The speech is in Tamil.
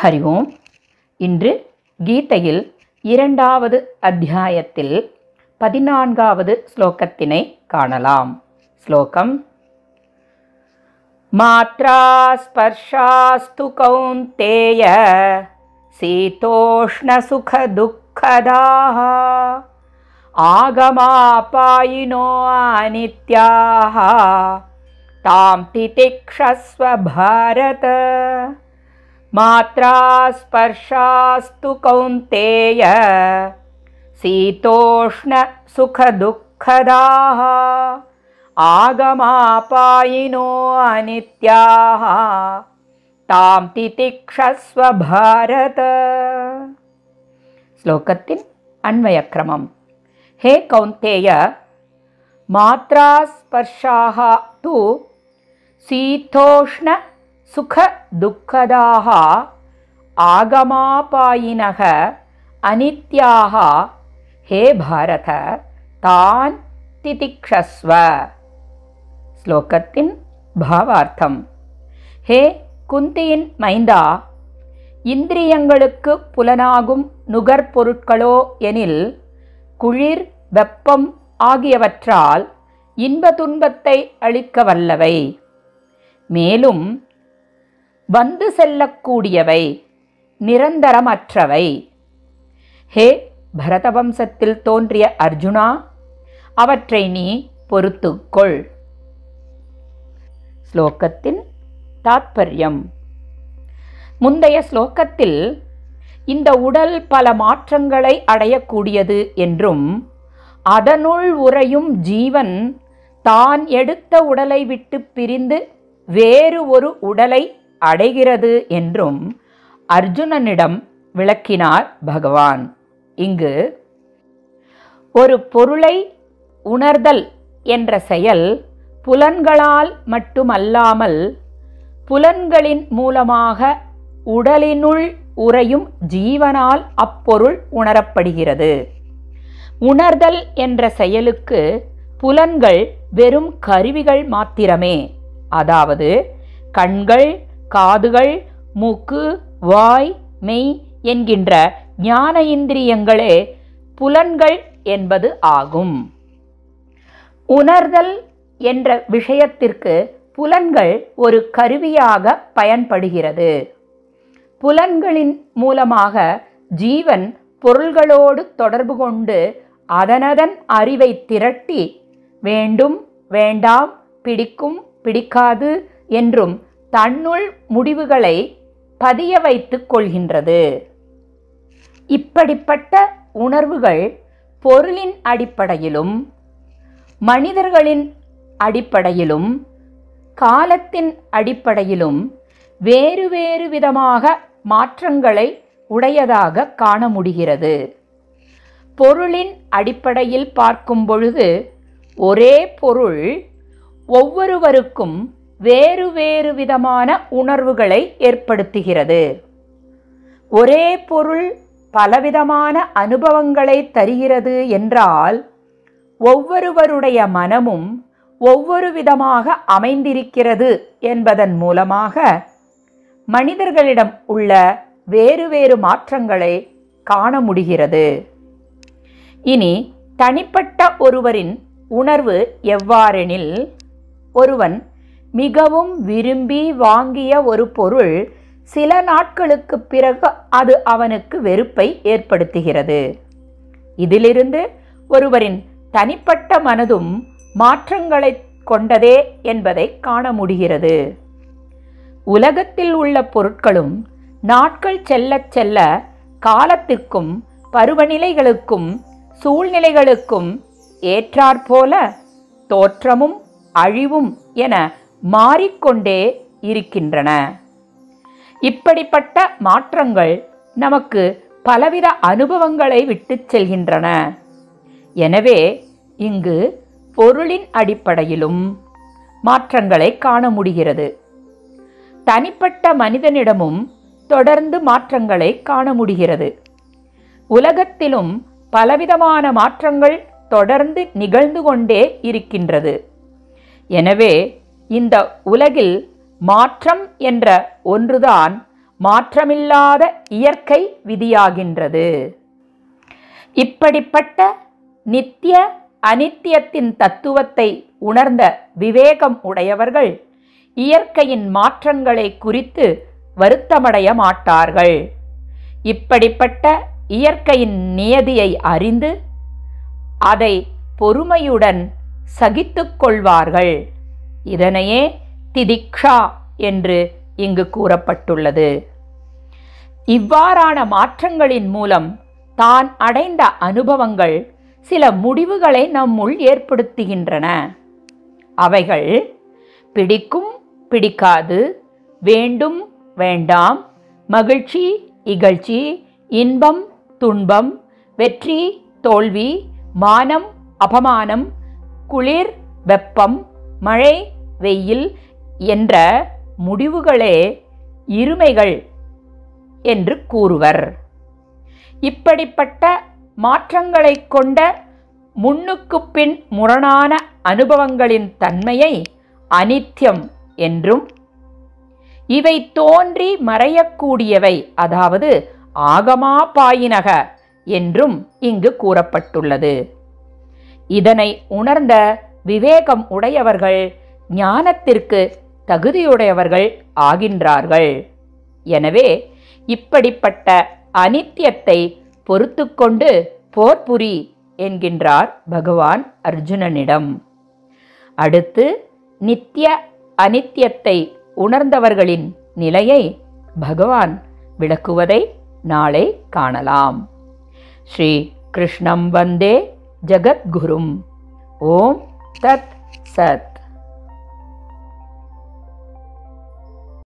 ஹரி ஓம் இன்று கீதையில் இரண்டாவது அத்தியாயத்தில் பதினான்காவது ஸ்லோகத்தினை காணலாம் ஸ்லோகம் மாத்ரா ஸ்பர்ஷாஸ்து கௌந்தேய சீதோஷ்ணசுகதுக்கதாः आगमापायिनो अनित्याः तां तितिक्षस्व भारत मात्रा स्पर्शास्तु कौन्तेय शीतोष्णसुखदुःखदाः आगमापायिनो अनित्याः तां तितिक्षस्व भारत। श्लोकस्य अन्वयक्रमं हे कौन्तेय मात्रास्पर्शाः तु शीतोष्ण சுக துக்கதாக ஆகமாபாயினக அனித்யாக ஹே பாரத தான் திதிக்ஷஸ்வ. ஸ்லோகத்தின் பாவார்த்தம். ஹே குந்தியின் மைந்தா இந்திரியங்களுக்கு புலனாகும் நுகர்பொருட்களோ எனில் குளிர் வெப்பம் ஆகியவற்றால் இன்ப துன்பத்தை அளிக்க வல்லவை. மேலும் வந்து செல்லக்கூடியவை நிரந்தரமற்றவை. ஹே பரதவம்சத்தில் தோன்றிய அர்ஜுனா அவற்றை நீ பொறுத்துக்கொள். ஸ்லோகத்தின் தாத்பரியம். முந்தைய ஸ்லோகத்தில் இந்த உடல் பல மாற்றங்களை அடையக்கூடியது என்றும் அதனுள் உறையும் ஜீவன் தான் எடுத்த உடலை விட்டு பிரிந்து வேறு ஒரு உடலை அடைகிறது என்றும் அர்ஜுனனிடம் விளக்கினார் பகவான். இங்கு ஒரு பொருளை உணர்தல் என்ற செயல் புலன்களால் மட்டுமல்லாமல் புலன்களின் மூலமாக உடலினுள் உறையும் ஜீவனால் அப்பொருள் உணரப்படுகிறது. உணர்தல் என்ற செயலுக்கு புலன்கள் வெறும் கருவிகள் மாத்திரமே. அதாவது கண்கள் காதுகள் மூக்கு வாய் மெய் என்கின்ற ஞான இந்திரியங்களே புலன்கள் என்பது ஆகும். உணர்தல் என்ற விஷயத்திற்கு புலன்கள் ஒரு கருவியாக பயன்படுகிறது. புலன்களின் மூலமாக ஜீவன் பொருள்களோடு தொடர்பு கொண்டு அதனதன் அறிவை திரட்டி வேண்டும் வேண்டாம் பிடிக்கும் பிடிக்காது என்றும் தன்னுள் முடிவுகளை பதிய வைத்துக் கொள்கின்றது. இப்படிப்பட்ட உணர்வுகள் பொருளின் அடிப்படையிலும் மனிதர்களின் அடிப்படையிலும் காலத்தின் அடிப்படையிலும் வேறு வேறு விதமாக மாற்றங்களை உடையதாக காண முடிகிறது. பொருளின் அடிப்படையில் பார்க்கும் பொழுது ஒரே பொருள் ஒவ்வொருவருக்கும் வேறு வேறு விதமான உணர்வுகளை ஏற்படுத்துகிறது. ஒரே பொருள் பலவிதமான அனுபவங்களை தருகிறது என்றால் ஒவ்வொருவருடைய மனமும் ஒவ்வொரு விதமாக அமைந்திருக்கிறது என்பதன் மூலமாக மனிதர்களிடம் உள்ள வேறு வேறு மாற்றங்களை காண முடிகிறது. இனி தனிப்பட்ட ஒருவரின் உணர்வு எவ்வாறெனில் ஒருவன் மிகவும் விரும்பி வாங்கிய ஒரு பொருள் சில நாட்களுக்கு பிறகு அது அவனுக்கு வெறுப்பை ஏற்படுத்துகிறது. இதிலிருந்து ஒருவரின் தனிப்பட்ட மனதும் மாற்றங்களை கொண்டதே என்பதை காண முடிகிறது. உலகத்தில் உள்ள பொருட்களும் நாட்கள் செல்லச் செல்ல காலத்திற்கும் பருவநிலைகளுக்கும் சூழ்நிலைகளுக்கும் ஏற்றாற்போல தோற்றமும் அழிவும் என மாறிக்கொண்டே இருக்கின்றன. இப்படிப்பட்ட மாற்றங்கள் நமக்கு பலவித அனுபவங்களை விட்டுச் செல்கின்றன. எனவே இங்கு பொருளின் அடிப்படையிலும் மாற்றங்களை காண முடிகிறது. தனிப்பட்ட மனிதனிடமும் தொடர்ந்து மாற்றங்களை காண முடிகிறது. உலகத்திலும் பலவிதமான மாற்றங்கள் தொடர்ந்து நிகழ்ந்து கொண்டே இருக்கின்றது. எனவே இந்த உலகில் மாற்றம் என்ற ஒன்றுதான் மாற்றமில்லாத இயற்கை விதியாகின்றது. இப்படிப்பட்ட நித்திய அனித்தியத்தின் தத்துவத்தை உணர்ந்த விவேகம் உடையவர்கள் இயற்கையின் மாற்றங்களை குறித்து வருத்தமடைய மாட்டார்கள். இப்படிப்பட்ட இயற்கையின் நியதியை அறிந்து அதை பொறுமையுடன் சகித்துக்கொள்வார்கள் இதனையே திதிக்ஷா என்று இங்கு கூறப்பட்டுள்ளது. இவ்வாறான மாற்றங்களின் மூலம் தான் அடைந்த அனுபவங்கள் சில முடிவுகளை நம்முள் ஏற்படுத்துகின்றன. அவைகள் பிடிக்கும் பிடிக்காது வேண்டும் வேண்டாம் மகிழ்ச்சி இகழ்ச்சி இன்பம் துன்பம் வெற்றி தோல்வி மானம் அபமானம் குளிர் வெப்பம் மழை வெயில் என்ற முடிவுகளே இருமைகள் என்று கூறுவர். இப்படிப்பட்ட மாற்றங்களைக் கொண்ட முன்னுக்கு பின் முரணான அனுபவங்களின் தன்மையை அனித்யம் என்றும் இவை தோன்றி மறையக்கூடியவை அதாவது ஆகமா பாயினக என்றும் இங்கு கூறப்பட்டுள்ளது. இதனை உணர்ந்த விவேகம் உடையவர்கள் ஞானத்திற்கு தகுதியுடையவர்கள் ஆகின்றார்கள். எனவே இப்படிப்பட்ட அனித்தியத்தை பொறுத்துக்கொண்டு போர் புரி என்கின்றார் பகவான் அர்ஜுனனிடம். அடுத்து நித்திய அனித்தியத்தை உணர்ந்தவர்களின் நிலையை பகவான் விளக்குவதை நாளை காணலாம். ஸ்ரீ கிருஷ்ணம் வந்தே ஜகத்குரும். ஓம் தத் சத்.